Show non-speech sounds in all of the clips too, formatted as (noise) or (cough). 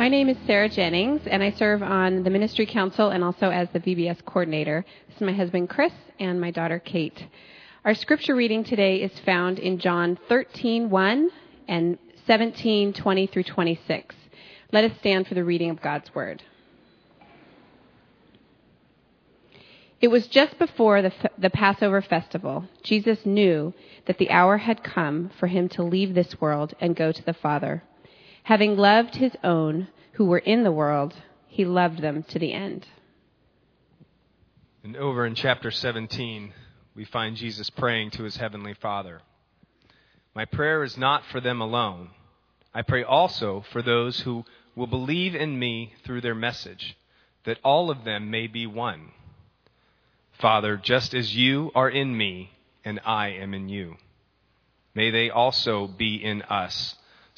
My name is Sarah Jennings, and I serve on the Ministry Council and also as the VBS coordinator. This is my husband Chris and my daughter Kate. Our scripture reading today is found in John 13:1 and 17:20 through 26. Let us stand for the reading of God's word. It was just before the, the, Passover festival. Jesus knew that the hour had come for him to leave this world and go to the Father. Having loved his own who were in the world, he loved them to the end. And over in chapter 17, we find Jesus praying to his heavenly Father. My prayer is not for them alone. I pray also for those who will believe in me through their message, that all of them may be one Father, just as you are in me and I am in you, may they also be in us,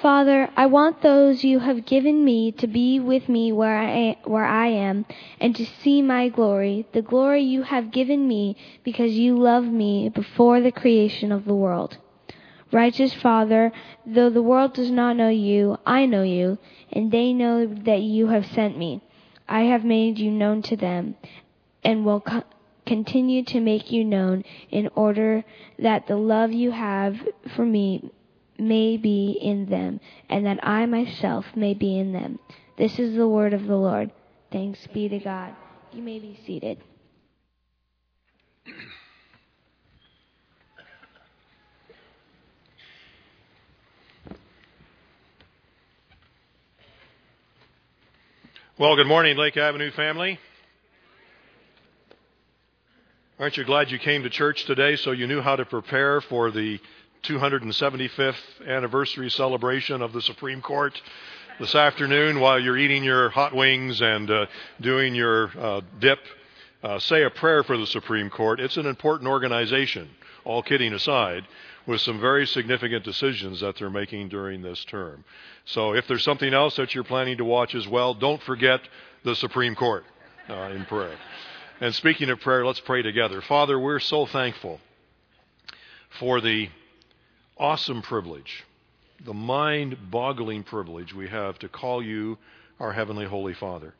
Father, I want those you have given me to be with me where I, where I am, and to see my glory, the glory you have given me because you loved me before the creation of the world. Righteous Father, though the world does not know you, I know you, and they know that you have sent me. I have made you known to them, and will co- continue to make you known in order that the love you have for me may be in them, and that I myself may be in them. This is the word of the Lord. Thanks be to God. You may be seated. Well, good morning, Lake Avenue family. Aren't you glad you came to church today so you knew how to prepare for the 275th anniversary celebration of the Supreme Court this afternoon while you're eating your hot wings and uh, doing your uh, dip? Uh, say a prayer for the Supreme Court. It's an important organization, all kidding aside, with some very significant decisions that they're making during this term. So if there's something else that you're planning to watch as well, don't forget the Supreme Court uh, in prayer. And speaking of prayer, let's pray together. Father, we're so thankful for the awesome privilege, the mind boggling privilege we have to call you our Heavenly Holy Father.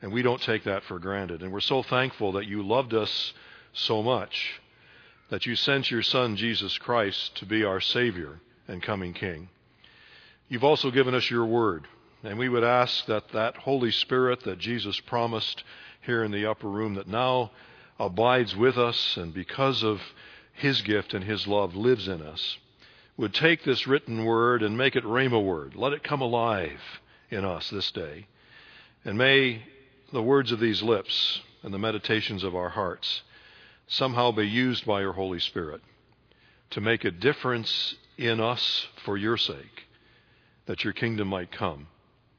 And we don't take that for granted. And we're so thankful that you loved us so much that you sent your Son, Jesus Christ, to be our Savior and coming King. You've also given us your Word. And we would ask that that Holy Spirit that Jesus promised here in the upper room that now abides with us and because of his gift and his love lives in us would take this written word and make it rhema word. Let it come alive in us this day. And may the words of these lips and the meditations of our hearts somehow be used by your Holy Spirit to make a difference in us for your sake, that your kingdom might come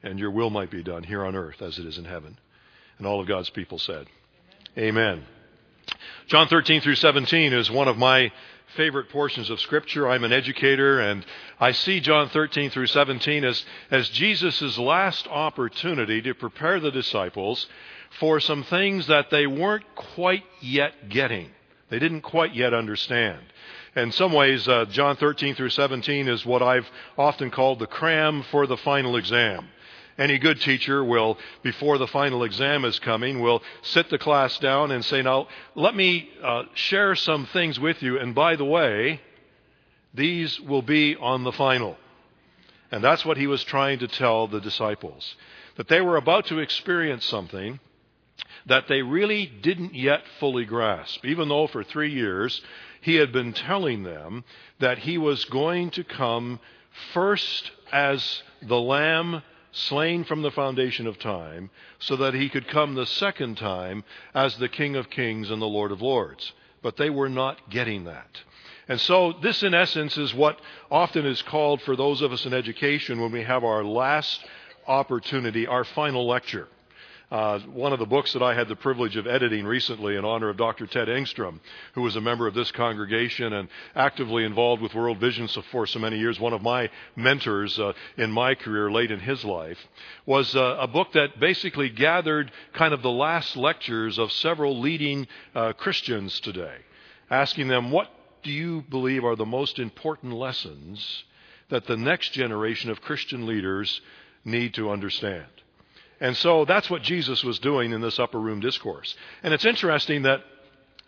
and your will might be done here on earth as it is in heaven. And all of God's people said, Amen. Amen. John 13 through 17 is one of my favorite portions of Scripture. I'm an educator, and I see John 13 through 17 as, as Jesus' last opportunity to prepare the disciples for some things that they weren't quite yet getting. They didn't quite yet understand. In some ways, uh, John 13 through 17 is what I've often called the cram for the final exam. Any good teacher will, before the final exam is coming, will sit the class down and say, Now, let me uh, share some things with you. And by the way, these will be on the final. And that's what he was trying to tell the disciples. That they were about to experience something that they really didn't yet fully grasp, even though for three years he had been telling them that he was going to come first as the Lamb slain from the foundation of time, so that he could come the second time as the King of kings and the Lord of lords. But they were not getting that. And so, this in essence is what often is called for those of us in education when we have our last opportunity, our final lecture. Uh, one of the books that I had the privilege of editing recently in honor of Dr. Ted Engstrom, who was a member of this congregation and actively involved with World Vision for so many years, one of my mentors uh, in my career late in his life, was uh, a book that basically gathered kind of the last lectures of several leading uh, Christians today, asking them, What do you believe are the most important lessons that the next generation of Christian leaders need to understand? And so that's what Jesus was doing in this upper room discourse. And it's interesting that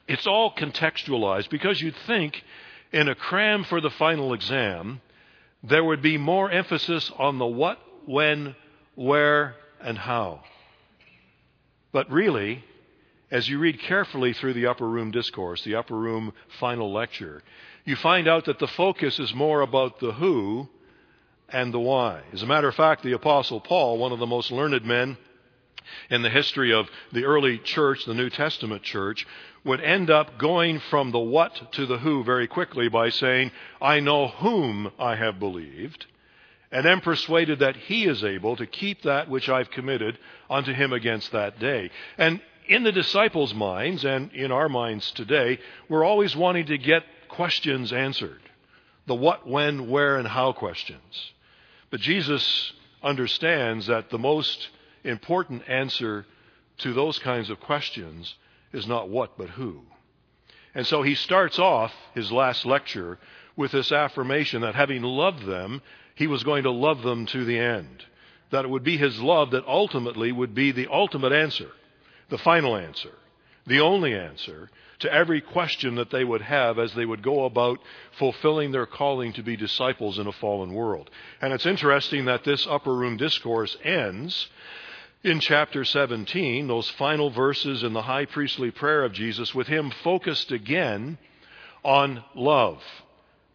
it's all contextualized because you'd think in a cram for the final exam, there would be more emphasis on the what, when, where, and how. But really, as you read carefully through the upper room discourse, the upper room final lecture, you find out that the focus is more about the who and the why. As a matter of fact, the Apostle Paul, one of the most learned men in the history of the early church, the New Testament church, would end up going from the what to the who very quickly by saying, I know whom I have believed, and am persuaded that he is able to keep that which I've committed unto him against that day. And in the disciples' minds, and in our minds today, we're always wanting to get questions answered the what, when, where, and how questions. But Jesus understands that the most important answer to those kinds of questions is not what, but who. And so he starts off his last lecture with this affirmation that having loved them, he was going to love them to the end. That it would be his love that ultimately would be the ultimate answer, the final answer, the only answer, to every question that they would have as they would go about fulfilling their calling to be disciples in a fallen world. And it's interesting that this upper room discourse ends in chapter 17, those final verses in the high priestly prayer of Jesus, with him focused again on love.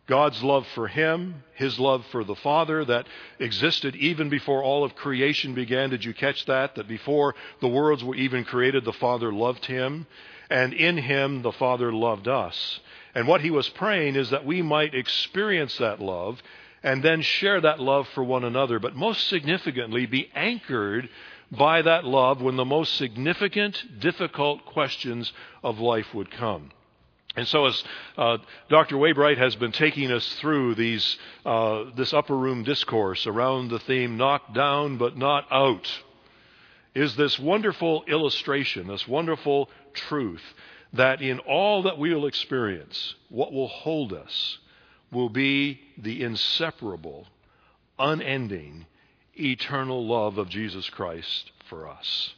God's love for him, his love for the Father that existed even before all of creation began. Did you catch that? That before the worlds were even created, the Father loved him and in him the Father loved us. And what he was praying is that we might experience that love and then share that love for one another, but most significantly, be anchored by that love when the most significant, difficult questions of life would come. And so, as uh, Dr. Waybright has been taking us through these, uh, this upper room discourse around the theme knocked down but not out, is this wonderful illustration, this wonderful truth that in all that we will experience, what will hold us will be the inseparable, unending, eternal love of Jesus Christ for us.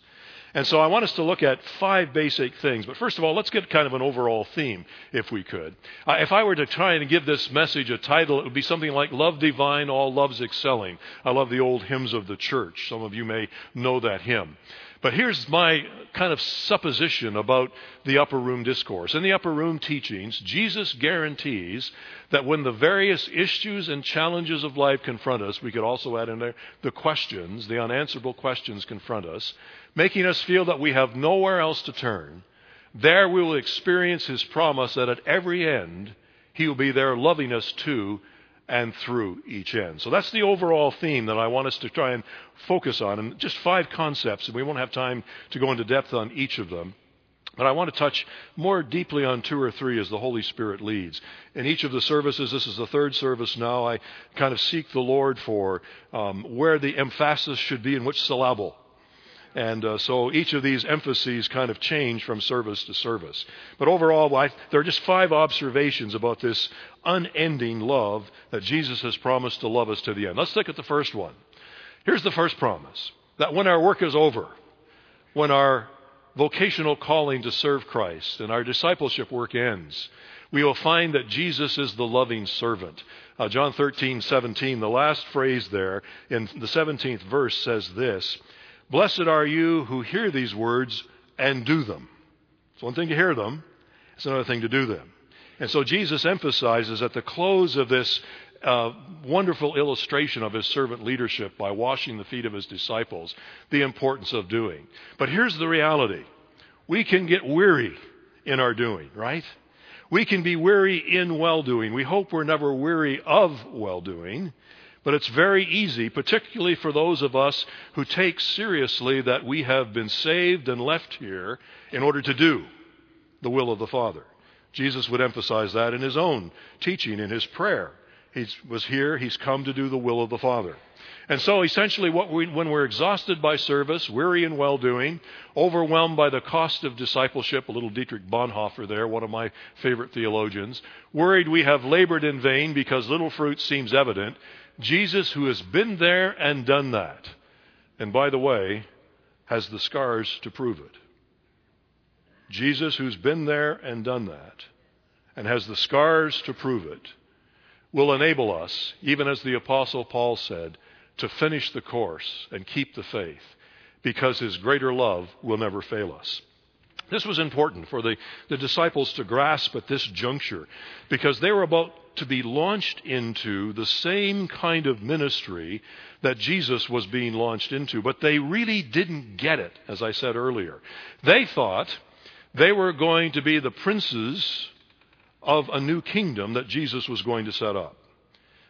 And so I want us to look at five basic things. But first of all, let's get kind of an overall theme, if we could. Uh, if I were to try and give this message a title, it would be something like Love Divine, All Loves Excelling. I love the old hymns of the church. Some of you may know that hymn. But here's my kind of supposition about the upper room discourse. In the upper room teachings, Jesus guarantees that when the various issues and challenges of life confront us, we could also add in there the questions, the unanswerable questions confront us, making us feel that we have nowhere else to turn. There we will experience his promise that at every end, he will be there loving us too and through each end. So that's the overall theme that I want us to try and focus on. And just five concepts, and we won't have time to go into depth on each of them. But I want to touch more deeply on two or three as the Holy Spirit leads. In each of the services, this is the third service now, I kind of seek the Lord for um, where the emphasis should be in which syllable and uh, so each of these emphases kind of change from service to service. But overall, I, there are just five observations about this unending love that Jesus has promised to love us to the end. Let's look at the first one. Here's the first promise that when our work is over, when our vocational calling to serve Christ and our discipleship work ends, we will find that Jesus is the loving servant. Uh, John 13, 17, the last phrase there in the 17th verse says this Blessed are you who hear these words and do them. It's one thing to hear them, it's another thing to do them. And so Jesus emphasizes at the close of this uh, wonderful illustration of his servant leadership by washing the feet of his disciples the importance of doing. But here's the reality we can get weary in our doing, right? We can be weary in well doing. We hope we're never weary of well doing. But it's very easy, particularly for those of us who take seriously that we have been saved and left here in order to do the will of the Father. Jesus would emphasize that in his own teaching, in his prayer. He was here, he's come to do the will of the Father. And so, essentially, we, when we're exhausted by service, weary in well doing, overwhelmed by the cost of discipleship, a little Dietrich Bonhoeffer there, one of my favorite theologians, worried we have labored in vain because little fruit seems evident, Jesus, who has been there and done that, and by the way, has the scars to prove it. Jesus, who's been there and done that, and has the scars to prove it, will enable us, even as the Apostle Paul said, to finish the course and keep the faith because his greater love will never fail us. This was important for the, the disciples to grasp at this juncture because they were about to be launched into the same kind of ministry that Jesus was being launched into, but they really didn't get it, as I said earlier. They thought they were going to be the princes of a new kingdom that Jesus was going to set up.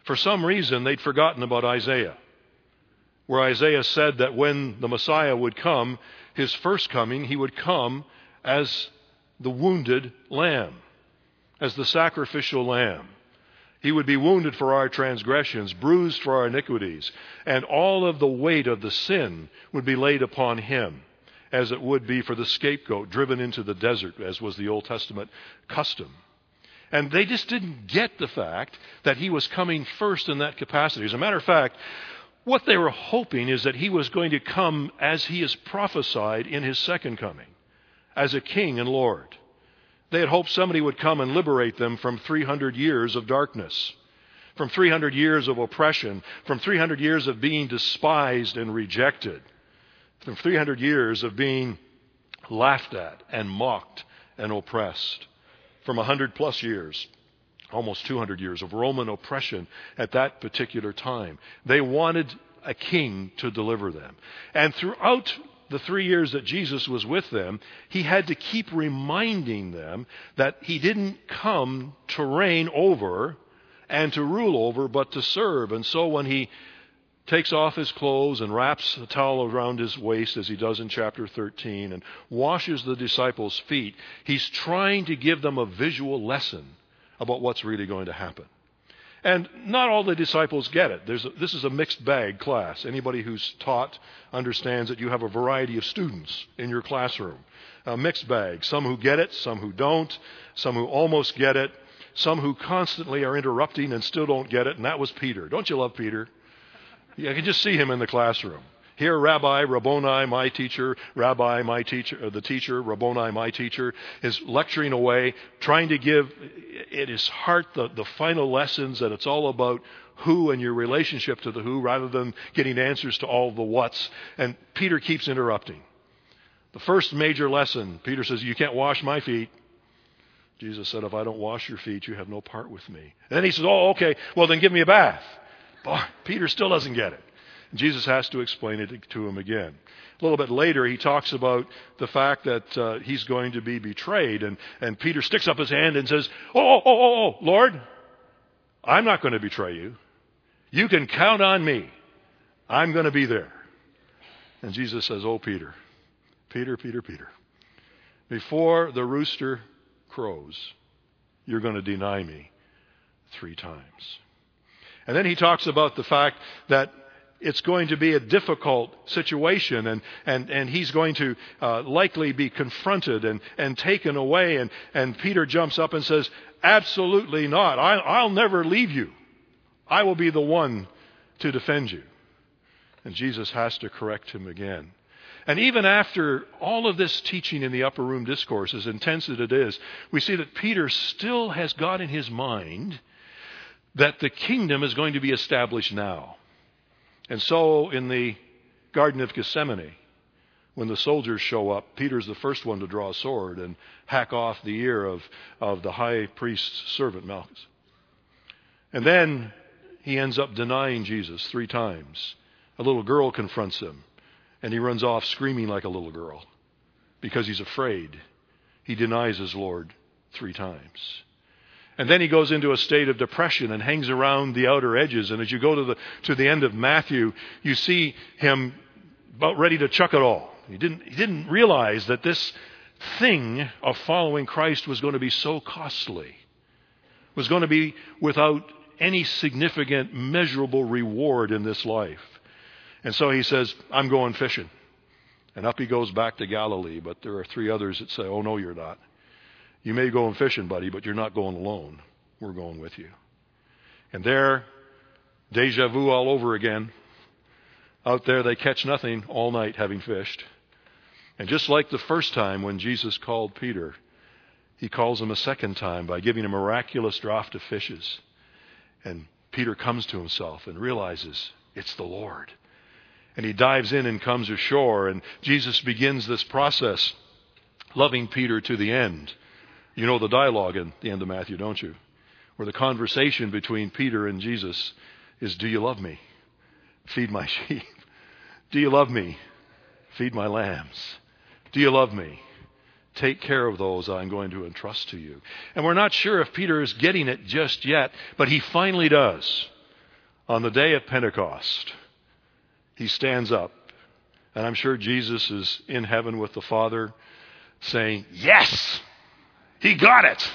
For some reason, they'd forgotten about Isaiah where Isaiah said that when the Messiah would come, his first coming, he would come as the wounded lamb, as the sacrificial lamb. He would be wounded for our transgressions, bruised for our iniquities, and all of the weight of the sin would be laid upon him, as it would be for the scapegoat driven into the desert, as was the Old Testament custom. And they just didn't get the fact that he was coming first in that capacity. As a matter of fact, what they were hoping is that he was going to come as he is prophesied in his second coming, as a king and Lord. They had hoped somebody would come and liberate them from 300 years of darkness, from 300 years of oppression, from 300 years of being despised and rejected, from 300 years of being laughed at and mocked and oppressed, from 100 plus years almost 200 years of Roman oppression at that particular time. They wanted a king to deliver them. And throughout the three years that Jesus was with them, he had to keep reminding them that he didn't come to reign over and to rule over, but to serve. And so when he takes off his clothes and wraps a towel around his waist, as he does in chapter 13, and washes the disciples' feet, he's trying to give them a visual lesson about what's really going to happen. And not all the disciples get it. A, this is a mixed bag class. Anybody who's taught understands that you have a variety of students in your classroom. A mixed bag. Some who get it, some who don't, some who almost get it, some who constantly are interrupting and still don't get it. And that was Peter. Don't you love Peter? I can just see him in the classroom. Here, Rabbi, Rabboni, my teacher, Rabbi, my teacher, uh, the teacher, Rabboni, my teacher, is lecturing away, trying to give in his heart the, the final lessons that it's all about who and your relationship to the who rather than getting answers to all the what's. And Peter keeps interrupting. The first major lesson, Peter says, You can't wash my feet. Jesus said, If I don't wash your feet, you have no part with me. And then he says, Oh, okay, well, then give me a bath. Boy, Peter still doesn't get it. Jesus has to explain it to him again. A little bit later, he talks about the fact that uh, he's going to be betrayed, and, and Peter sticks up his hand and says, oh, oh, oh, oh, Lord, I'm not going to betray you. You can count on me. I'm going to be there. And Jesus says, Oh, Peter, Peter, Peter, Peter, before the rooster crows, you're going to deny me three times. And then he talks about the fact that it's going to be a difficult situation, and, and, and he's going to uh, likely be confronted and, and taken away. And, and Peter jumps up and says, Absolutely not. I, I'll never leave you. I will be the one to defend you. And Jesus has to correct him again. And even after all of this teaching in the upper room discourse, as intense as it is, we see that Peter still has got in his mind that the kingdom is going to be established now. And so in the Garden of Gethsemane, when the soldiers show up, Peter's the first one to draw a sword and hack off the ear of, of the high priest's servant, Malchus. And then he ends up denying Jesus three times. A little girl confronts him, and he runs off screaming like a little girl because he's afraid. He denies his Lord three times. And then he goes into a state of depression and hangs around the outer edges. And as you go to the, to the end of Matthew, you see him about ready to chuck it all. He didn't, he didn't realize that this thing of following Christ was going to be so costly, was going to be without any significant, measurable reward in this life. And so he says, I'm going fishing. And up he goes back to Galilee, but there are three others that say, Oh, no, you're not. You may go and fishing, buddy, but you're not going alone. We're going with you. And there, deja vu all over again. Out there, they catch nothing all night having fished. And just like the first time when Jesus called Peter, he calls him a second time by giving a miraculous draught of fishes. And Peter comes to himself and realizes it's the Lord. And he dives in and comes ashore, and Jesus begins this process, loving Peter to the end. You know the dialogue in the end of Matthew, don't you? Where the conversation between Peter and Jesus is Do you love me? Feed my (laughs) sheep. Do you love me? Feed my lambs. Do you love me? Take care of those I'm going to entrust to you. And we're not sure if Peter is getting it just yet, but he finally does. On the day of Pentecost, he stands up, and I'm sure Jesus is in heaven with the Father saying, Yes! He got it.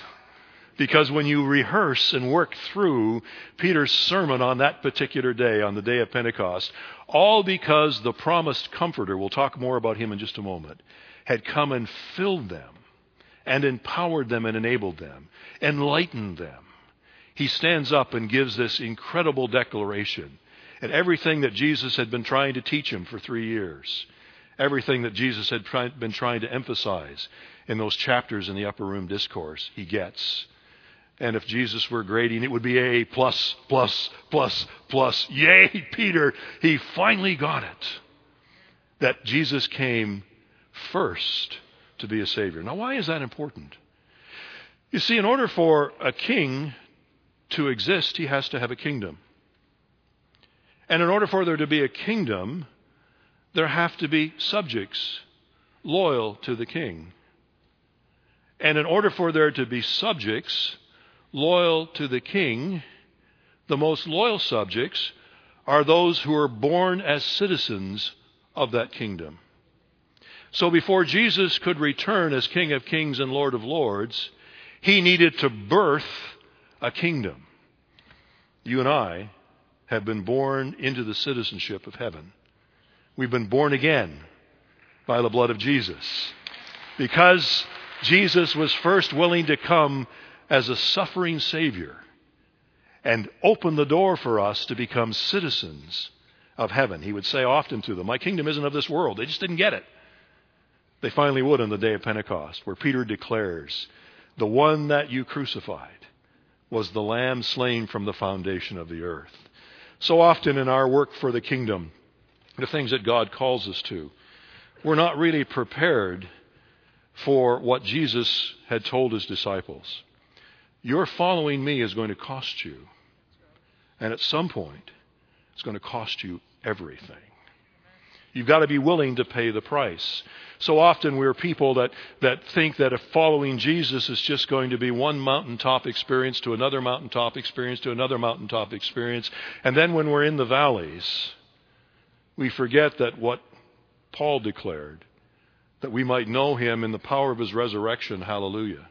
Because when you rehearse and work through Peter's sermon on that particular day, on the day of Pentecost, all because the promised Comforter, we'll talk more about him in just a moment, had come and filled them and empowered them and enabled them, enlightened them. He stands up and gives this incredible declaration. And everything that Jesus had been trying to teach him for three years, everything that Jesus had try, been trying to emphasize in those chapters in the upper room discourse, he gets. And if Jesus were grading, it would be A plus, plus, plus, plus. Yay, Peter, he finally got it. That Jesus came first to be a Savior. Now, why is that important? You see, in order for a king to exist, he has to have a kingdom. And in order for there to be a kingdom, there have to be subjects loyal to the king. And in order for there to be subjects loyal to the king, the most loyal subjects are those who are born as citizens of that kingdom. So before Jesus could return as King of Kings and Lord of Lords, he needed to birth a kingdom. You and I have been born into the citizenship of heaven. We've been born again by the blood of Jesus. Because Jesus was first willing to come as a suffering Savior and open the door for us to become citizens of heaven. He would say often to them, My kingdom isn't of this world. They just didn't get it. They finally would on the day of Pentecost, where Peter declares, The one that you crucified was the lamb slain from the foundation of the earth. So often in our work for the kingdom, the things that God calls us to, we're not really prepared for what Jesus had told his disciples. Your following me is going to cost you. And at some point, it's going to cost you everything. You've got to be willing to pay the price. So often we're people that, that think that if following Jesus is just going to be one mountaintop experience to another mountaintop experience to another mountaintop experience. And then when we're in the valleys, we forget that what Paul declared that we might know him in the power of his resurrection. Hallelujah.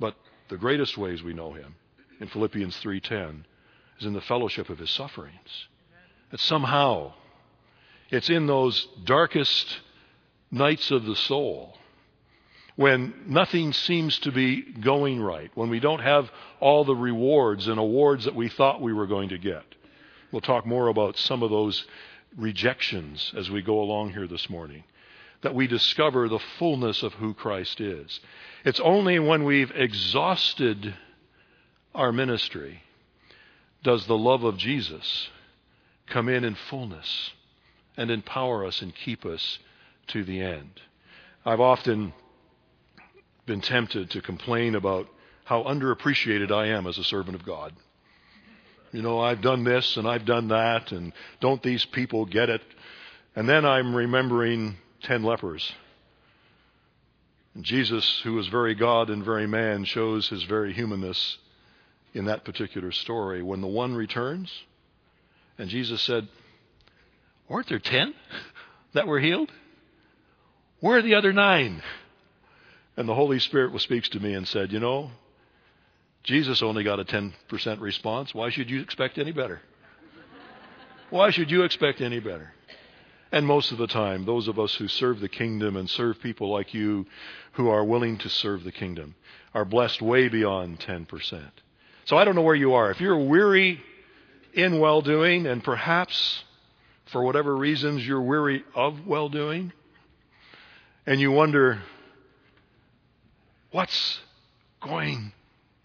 But the greatest ways we know him in Philippians 3:10 is in the fellowship of his sufferings. That somehow it's in those darkest nights of the soul when nothing seems to be going right, when we don't have all the rewards and awards that we thought we were going to get. We'll talk more about some of those rejections as we go along here this morning that we discover the fullness of who Christ is. It's only when we've exhausted our ministry does the love of Jesus come in in fullness and empower us and keep us to the end. I've often been tempted to complain about how underappreciated I am as a servant of God. You know, I've done this and I've done that, and don't these people get it? And then I'm remembering ten lepers And Jesus, who is very God and very man, shows his very humanness in that particular story. When the one returns, and Jesus said, Aren't there ten (laughs) that were healed? Where are the other nine? And the Holy Spirit speaks to me and said, You know, Jesus only got a 10% response. Why should you expect any better? Why should you expect any better? And most of the time, those of us who serve the kingdom and serve people like you who are willing to serve the kingdom are blessed way beyond 10%. So I don't know where you are. If you're weary in well doing, and perhaps for whatever reasons you're weary of well doing, and you wonder, what's going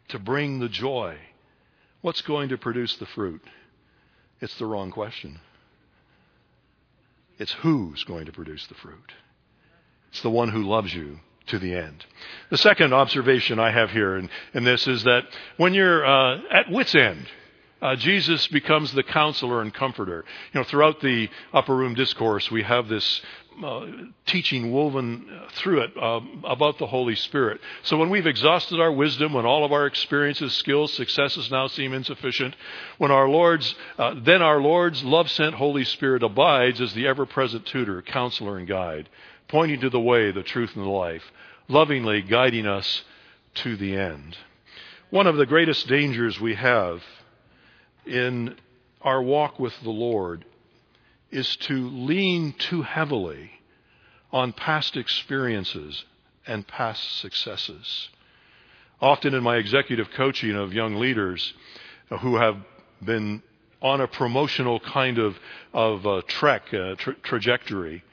to bring the joy? What's going to produce the fruit? It's the wrong question. It's who's going to produce the fruit. It's the one who loves you to the end. The second observation I have here in, in this is that when you're uh, at wit's end, uh, Jesus becomes the counselor and comforter. You know, throughout the upper room discourse, we have this uh, teaching woven through it uh, about the Holy Spirit. So when we've exhausted our wisdom, when all of our experiences, skills, successes now seem insufficient, when our Lord's, uh, then our Lord's love sent Holy Spirit abides as the ever present tutor, counselor, and guide, pointing to the way, the truth, and the life, lovingly guiding us to the end. One of the greatest dangers we have in our walk with the Lord is to lean too heavily on past experiences and past successes. Often in my executive coaching of young leaders who have been on a promotional kind of, of uh, trek, uh, tra- trajectory,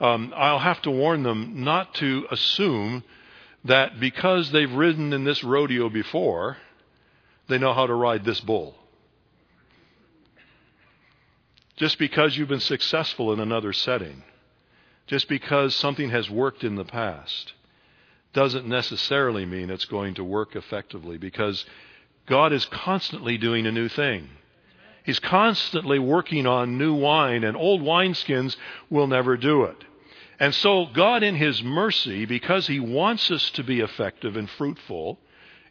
um, I'll have to warn them not to assume that because they've ridden in this rodeo before, they know how to ride this bull. Just because you've been successful in another setting, just because something has worked in the past, doesn't necessarily mean it's going to work effectively because God is constantly doing a new thing. He's constantly working on new wine, and old wineskins will never do it. And so, God, in His mercy, because He wants us to be effective and fruitful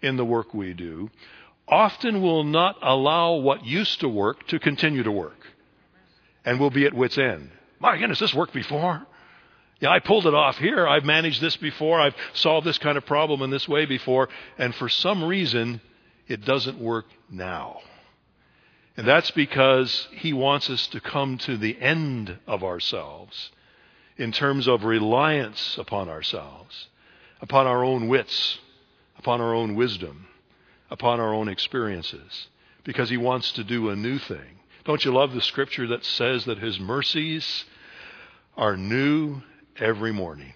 in the work we do, often will not allow what used to work to continue to work and we'll be at wit's end. My goodness, this worked before. Yeah, I pulled it off here. I've managed this before. I've solved this kind of problem in this way before. And for some reason, it doesn't work now. And that's because he wants us to come to the end of ourselves in terms of reliance upon ourselves, upon our own wits, upon our own wisdom, upon our own experiences, because he wants to do a new thing. Don't you love the scripture that says that his mercies are new every morning?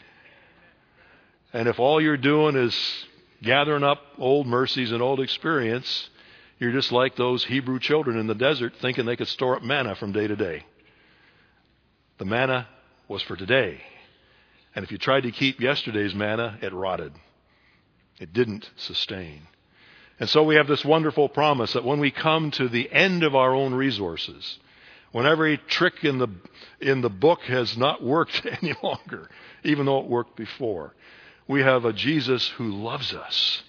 And if all you're doing is gathering up old mercies and old experience, you're just like those Hebrew children in the desert thinking they could store up manna from day to day. The manna was for today. And if you tried to keep yesterday's manna, it rotted. It didn't sustain. And so we have this wonderful promise that when we come to the end of our own resources, when every trick in the, in the book has not worked (laughs) any longer, even though it worked before, we have a Jesus who loves us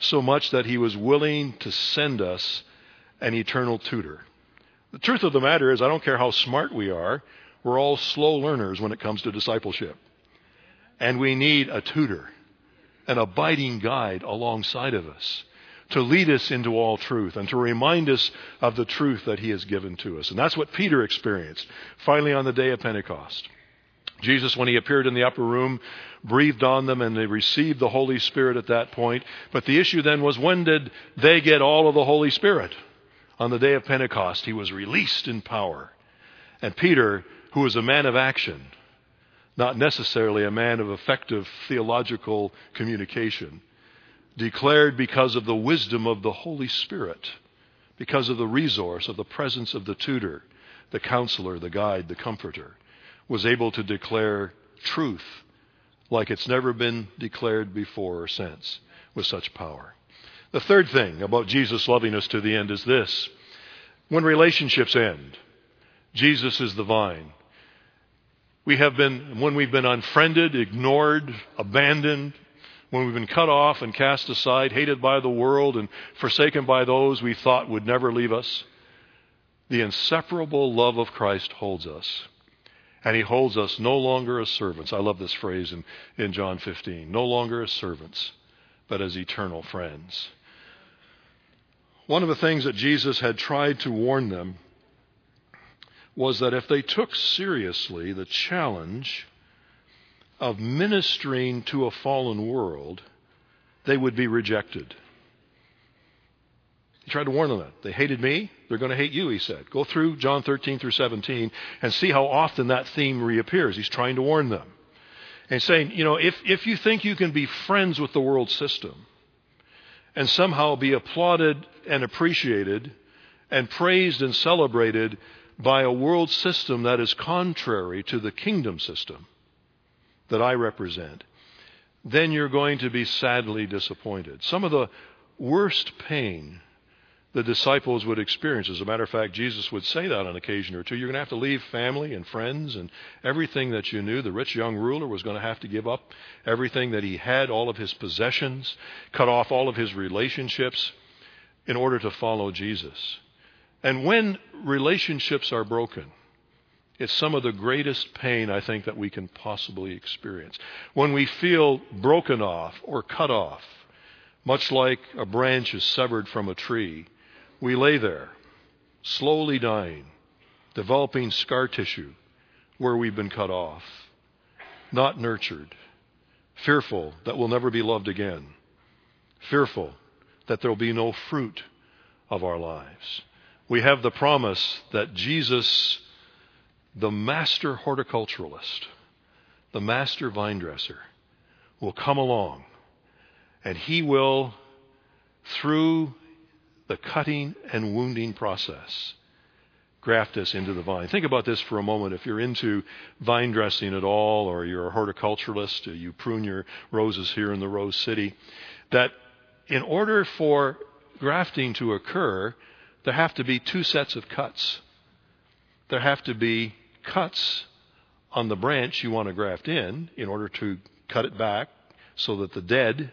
so much that he was willing to send us an eternal tutor. The truth of the matter is, I don't care how smart we are, we're all slow learners when it comes to discipleship. And we need a tutor, an abiding guide alongside of us to lead us into all truth and to remind us of the truth that he has given to us. And that's what Peter experienced finally on the day of Pentecost. Jesus, when he appeared in the upper room, breathed on them and they received the Holy Spirit at that point. But the issue then was when did they get all of the Holy Spirit? On the day of Pentecost, he was released in power. And Peter, who was a man of action, not necessarily a man of effective theological communication, declared because of the wisdom of the Holy Spirit, because of the resource of the presence of the tutor, the counselor, the guide, the comforter, was able to declare truth like it's never been declared before or since with such power. The third thing about Jesus loving us to the end is this when relationships end, Jesus is the vine. We have been, when we've been unfriended, ignored, abandoned, when we've been cut off and cast aside, hated by the world, and forsaken by those we thought would never leave us, the inseparable love of Christ holds us. And he holds us no longer as servants. I love this phrase in, in John 15 no longer as servants, but as eternal friends. One of the things that Jesus had tried to warn them was that if they took seriously the challenge of ministering to a fallen world, they would be rejected. He tried to warn them that. They hated me, they're going to hate you, he said. Go through John 13 through 17 and see how often that theme reappears. He's trying to warn them. And saying, you know, if, if you think you can be friends with the world system and somehow be applauded and appreciated and praised and celebrated by a world system that is contrary to the kingdom system, that I represent, then you're going to be sadly disappointed. Some of the worst pain the disciples would experience. As a matter of fact, Jesus would say that on occasion or two. You're going to have to leave family and friends and everything that you knew. The rich young ruler was going to have to give up everything that he had, all of his possessions, cut off all of his relationships in order to follow Jesus. And when relationships are broken, it's some of the greatest pain I think that we can possibly experience. When we feel broken off or cut off, much like a branch is severed from a tree, we lay there, slowly dying, developing scar tissue where we've been cut off, not nurtured, fearful that we'll never be loved again, fearful that there'll be no fruit of our lives. We have the promise that Jesus the master horticulturalist, the master vine dresser, will come along and he will, through the cutting and wounding process, graft us into the vine. Think about this for a moment. If you're into vine dressing at all, or you're a horticulturalist, you prune your roses here in the Rose City, that in order for grafting to occur, there have to be two sets of cuts. There have to be cuts on the branch you want to graft in in order to cut it back so that the dead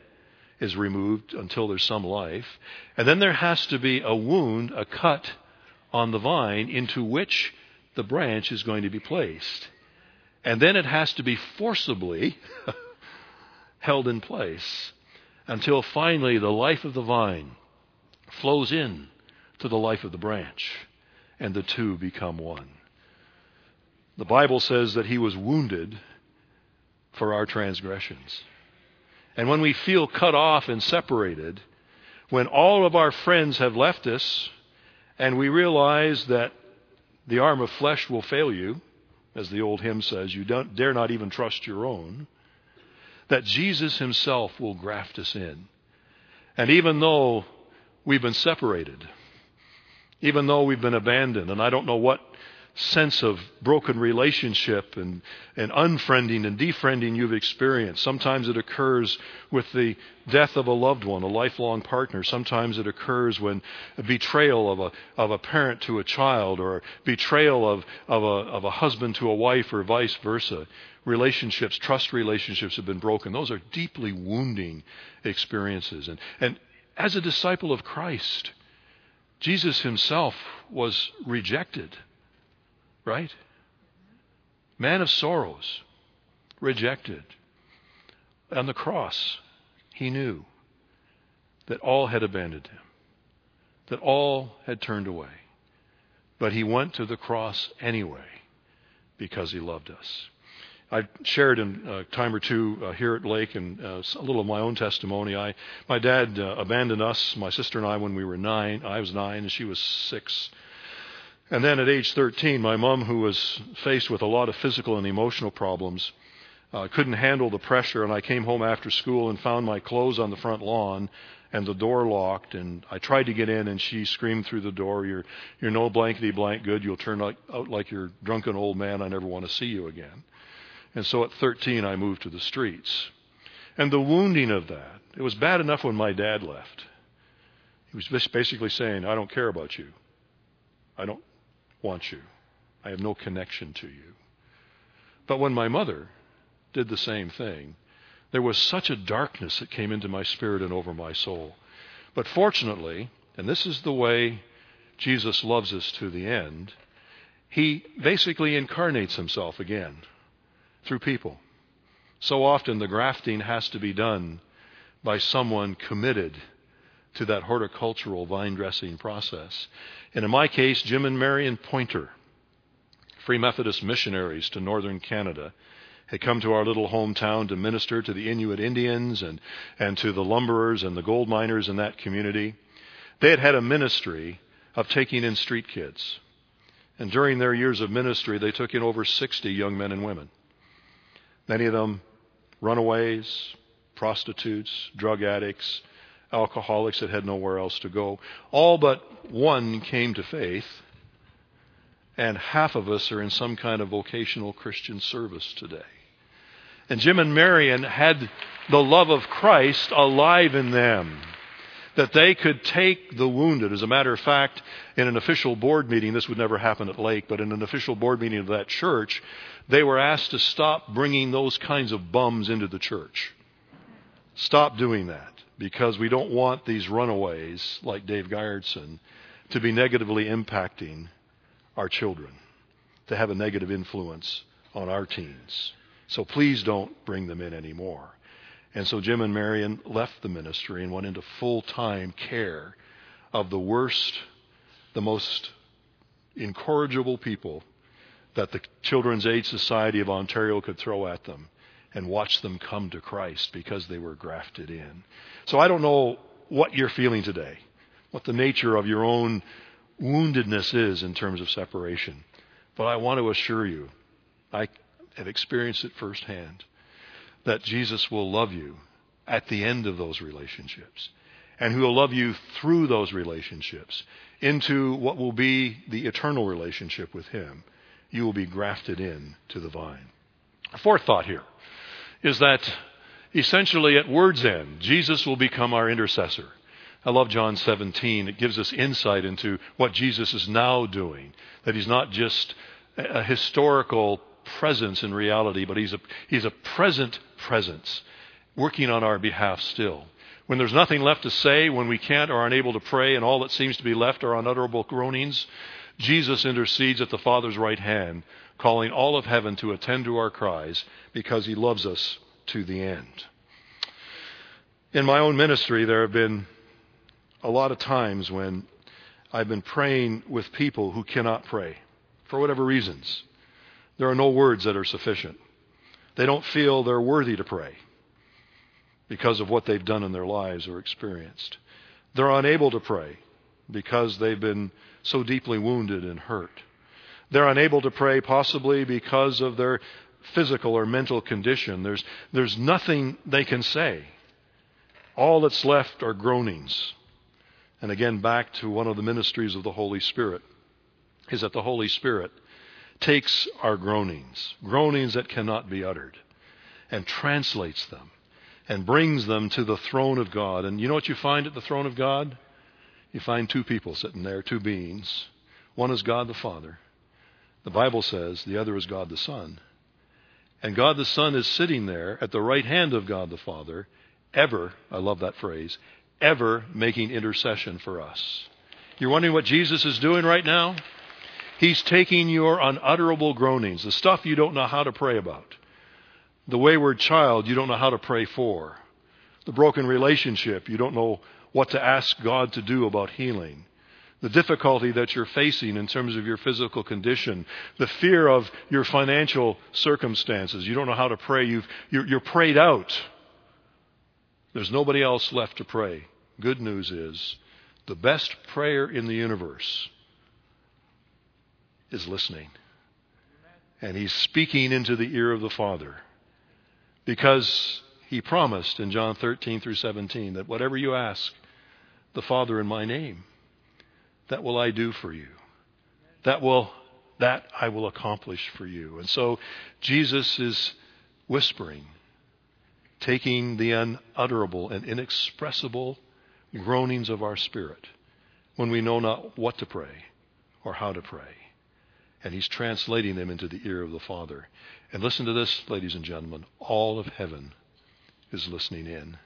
is removed until there's some life. And then there has to be a wound, a cut on the vine into which the branch is going to be placed. And then it has to be forcibly (laughs) held in place until finally the life of the vine flows in to the life of the branch and the two become one. The Bible says that he was wounded for our transgressions. And when we feel cut off and separated, when all of our friends have left us, and we realize that the arm of flesh will fail you, as the old hymn says, you don't dare not even trust your own, that Jesus himself will graft us in. And even though we've been separated, even though we've been abandoned, and I don't know what sense of broken relationship and, and unfriending and defriending you've experienced. Sometimes it occurs with the death of a loved one, a lifelong partner. Sometimes it occurs when a betrayal of a, of a parent to a child or betrayal of, of, a, of a husband to a wife or vice versa. Relationships, trust relationships have been broken. Those are deeply wounding experiences. And, and as a disciple of Christ, Jesus himself was rejected Right? Man of sorrows, rejected. On the cross, he knew that all had abandoned him, that all had turned away. But he went to the cross anyway because he loved us. I've shared in a time or two uh, here at Lake and uh, a little of my own testimony. I, my dad uh, abandoned us, my sister and I, when we were nine. I was nine and she was six. And then at age 13, my mom, who was faced with a lot of physical and emotional problems, uh, couldn't handle the pressure, and I came home after school and found my clothes on the front lawn and the door locked. And I tried to get in, and she screamed through the door, "You're you're no blankety blank good. You'll turn out, like your drunken old man. I never want to see you again." And so at 13, I moved to the streets. And the wounding of that, it was bad enough when my dad left. He was basically saying, I don't care about you. I don't, want you. I have no connection to you. But when my mother did the same thing, There was such a darkness that came into my spirit and over my soul. But fortunately, and this is the way Jesus loves us to the end, he basically incarnates himself again through people. So often the grafting has to be done by someone committed to that horticultural vine dressing process. And in my case, Jim and Marion Pointer, Free Methodist missionaries to northern Canada, had come to our little hometown to minister to the Inuit Indians and, and to the lumberers and the gold miners in that community. They had had a ministry of taking in street kids. And during their years of ministry, they took in over 60 young men and women. Many of them runaways, prostitutes, drug addicts, alcoholics that had nowhere else to go. All but one came to faith, and half of us are in some kind of vocational Christian service today. And Jim and Marion had the love of Christ alive in them. That they could take the wounded. As a matter of fact, in an official board meeting, this would never happen at Lake, but in an official board meeting of that church, they were asked to stop bringing those kinds of bums into the church. Stop doing that because we don't want these runaways like Dave Guyardson to be negatively impacting our children, to have a negative influence on our teens. So please don't bring them in anymore. And so Jim and Marion left the ministry and went into full time care of the worst, the most incorrigible people that the Children's Aid Society of Ontario could throw at them and watch them come to Christ because they were grafted in. So I don't know what you're feeling today, what the nature of your own woundedness is in terms of separation. But I want to assure you, I have experienced it firsthand, that Jesus will love you at the end of those relationships. And who will love you through those relationships into what will be the eternal relationship with Him. You will be grafted in to the vine. A fourth thought here is that essentially at word's end, Jesus will become our intercessor. I love John 17. It gives us insight into what Jesus is now doing. That he's not just a historical presence in reality, but he's a, he's a present presence working on our behalf still. When there's nothing left to say, when we can't or aren't to pray, and all that seems to be left are unutterable groanings, Jesus intercedes at the Father's right hand, calling all of heaven to attend to our cries because he loves us to the end. In my own ministry, there have been a lot of times when I've been praying with people who cannot pray for whatever reasons. There are no words that are sufficient. They don't feel they're worthy to pray because of what they've done in their lives or experienced. They're unable to pray because they've been so deeply wounded and hurt. They're unable to pray possibly because of their physical or mental condition. There's, there's nothing they can say. All that's left are groanings. And again, back to one of the ministries of the Holy Spirit, is that the Holy Spirit takes our groanings, groanings that cannot be uttered, and translates them and brings them to the throne of God. And you know what you find at the throne of God? You find two people sitting there, two beings. One is God the Father. The Bible says the other is God the Son. And God the Son is sitting there at the right hand of God the Father, ever, I love that phrase, ever making intercession for us. You're wondering what Jesus is doing right now? He's taking your unutterable groanings, the stuff you don't know how to pray about, the wayward child you don't know how to pray for, the broken relationship you don't know what to ask God to do about healing, the difficulty that you're facing in terms of your physical condition, the fear of your financial circumstances. You don't know how to pray. You've, you're, you're prayed out. There's nobody else left to pray. Good news is the best prayer in the universe is listening. And he's speaking into the ear of the Father. Because he promised in John 13 through 17 that whatever you ask the Father in my name, that will I do for you. That will that I will accomplish for you. And so Jesus is whispering, taking the unutterable and inexpressible groanings of our spirit when we know not what to pray or how to pray. And he's translating them into the ear of the Father. And listen to this, ladies and gentlemen. All of heaven is listening in.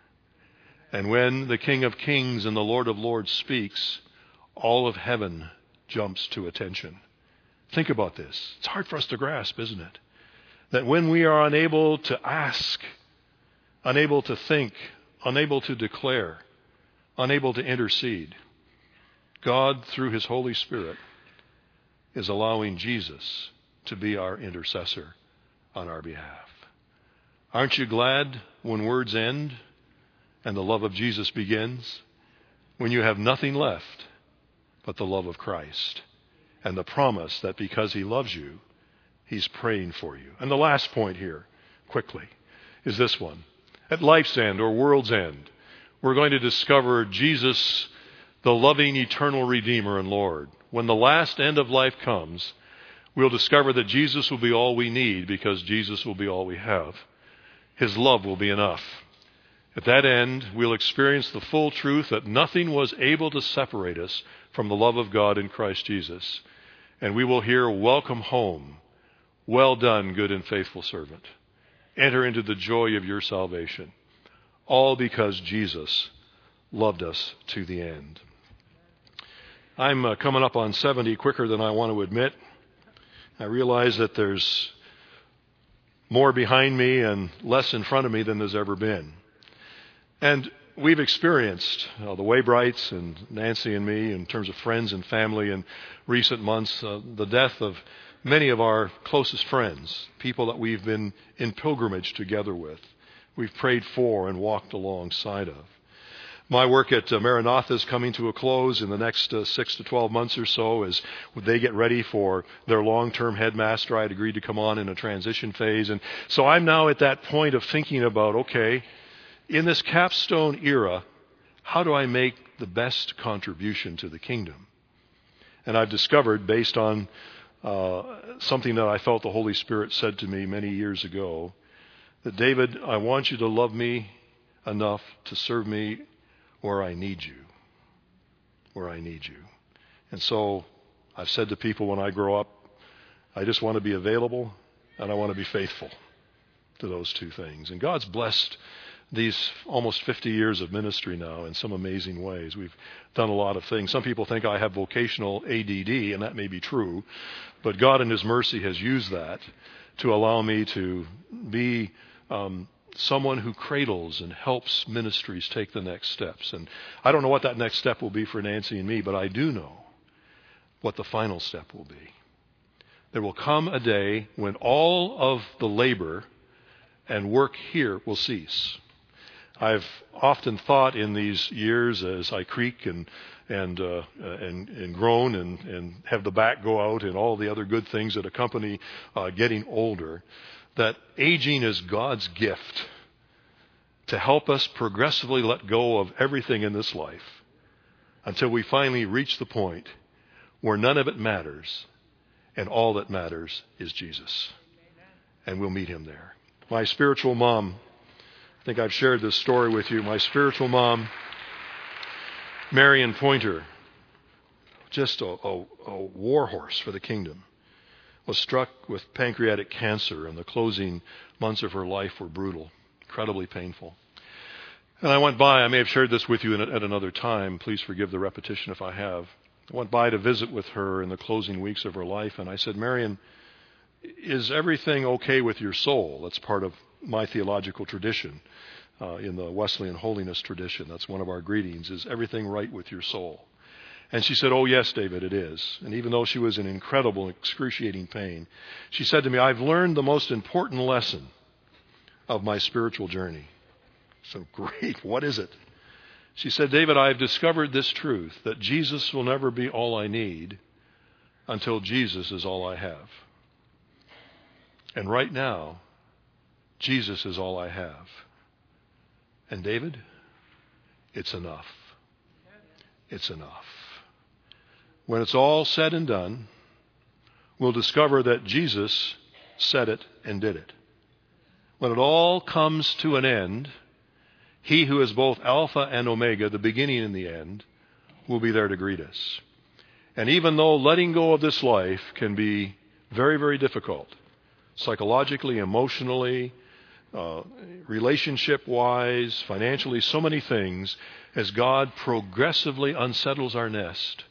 And when the King of Kings and the Lord of Lords speaks, all of heaven jumps to attention. Think about this. It's hard for us to grasp, isn't it? That when we are unable to ask, unable to think, unable to declare, unable to intercede, God, through His Holy Spirit, is allowing Jesus to be our intercessor on our behalf. Aren't you glad when words end and the love of Jesus begins? When you have nothing left but the love of Christ and the promise that because He loves you, He's praying for you. And the last point here, quickly, is this one. At life's end or world's end, we're going to discover Jesus, the loving, eternal Redeemer and Lord. When the last end of life comes, we'll discover that Jesus will be all we need because Jesus will be all we have. His love will be enough. At that end, we'll experience the full truth that nothing was able to separate us from the love of God in Christ Jesus. And we will hear, Welcome home. Well done, good and faithful servant. Enter into the joy of your salvation. All because Jesus loved us to the end. I'm uh, coming up on 70 quicker than I want to admit. I realize that there's more behind me and less in front of me than there's ever been. And we've experienced uh, the Waybrights and Nancy and me, in terms of friends and family, in recent months, uh, the death of many of our closest friends, people that we've been in pilgrimage together with, we've prayed for and walked alongside of. My work at uh, Maranatha is coming to a close in the next uh, six to 12 months or so as they get ready for their long term headmaster. I'd agreed to come on in a transition phase. And so I'm now at that point of thinking about okay, in this capstone era, how do I make the best contribution to the kingdom? And I've discovered, based on uh, something that I felt the Holy Spirit said to me many years ago, that David, I want you to love me enough to serve me where I need you. Where I need you. And so I've said to people when I grow up, I just want to be available and I want to be faithful to those two things. And God's blessed these almost 50 years of ministry now in some amazing ways. We've done a lot of things. Some people think I have vocational ADD, and that may be true, but God in His mercy has used that to allow me to be um, someone who cradles and helps ministries take the next steps. And I don't know what that next step will be for Nancy and me, but I do know what the final step will be. There will come a day when all of the labor and work here will cease. I've often thought in these years as I creak and and uh, and and groan and and have the back go out and all the other good things that accompany uh, getting older that aging is God's gift to help us progressively let go of everything in this life until we finally reach the point where none of it matters and all that matters is Jesus. And we'll meet him there. My spiritual mom, I think I've shared this story with you. My spiritual mom, Marion Pointer, just a, a, a warhorse for the kingdom was struck with pancreatic cancer, and the closing months of her life were brutal, incredibly painful. And I went by, I may have shared this with you at another time. Please forgive the repetition if I have. I went by to visit with her in the closing weeks of her life, and I said, Marion, is everything okay with your soul? That's part of my theological tradition. Uh, in the Wesleyan holiness tradition, that's one of our greetings, is everything right with your soul? And she said, Oh, yes, David, it is. And even though she was in incredible, excruciating pain, she said to me, I've learned the most important lesson of my spiritual journey. So, (laughs) great. What is it? She said, David, I have discovered this truth that Jesus will never be all I need until Jesus is all I have. And right now, Jesus is all I have. And David, it's enough. It's enough. When it's all said and done, we'll discover that Jesus said it and did it. When it all comes to an end, he who is both Alpha and Omega, the beginning and the end, will be there to greet us. And even though letting go of this life can be very, very difficult, psychologically, emotionally, uh, relationship wise, financially, so many things, as God progressively unsettles our nest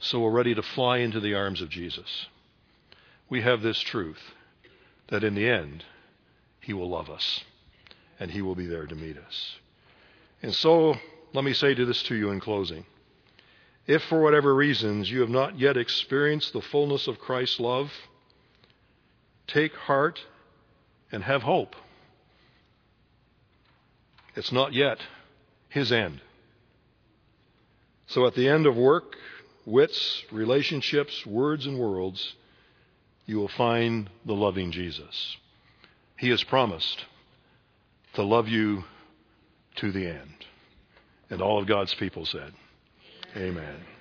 so we're ready to fly into the arms of Jesus. We have this truth that in the end, He will love us and He will be there to meet us. And so, let me say to this to you in closing. If for whatever reasons you have not yet experienced the fullness of Christ's love, take heart and have hope. It's not yet his end. So at the end of work, wits, relationships, words, and worlds, you will find the loving Jesus. He has promised to love you to the end. And all of God's people said, Amen.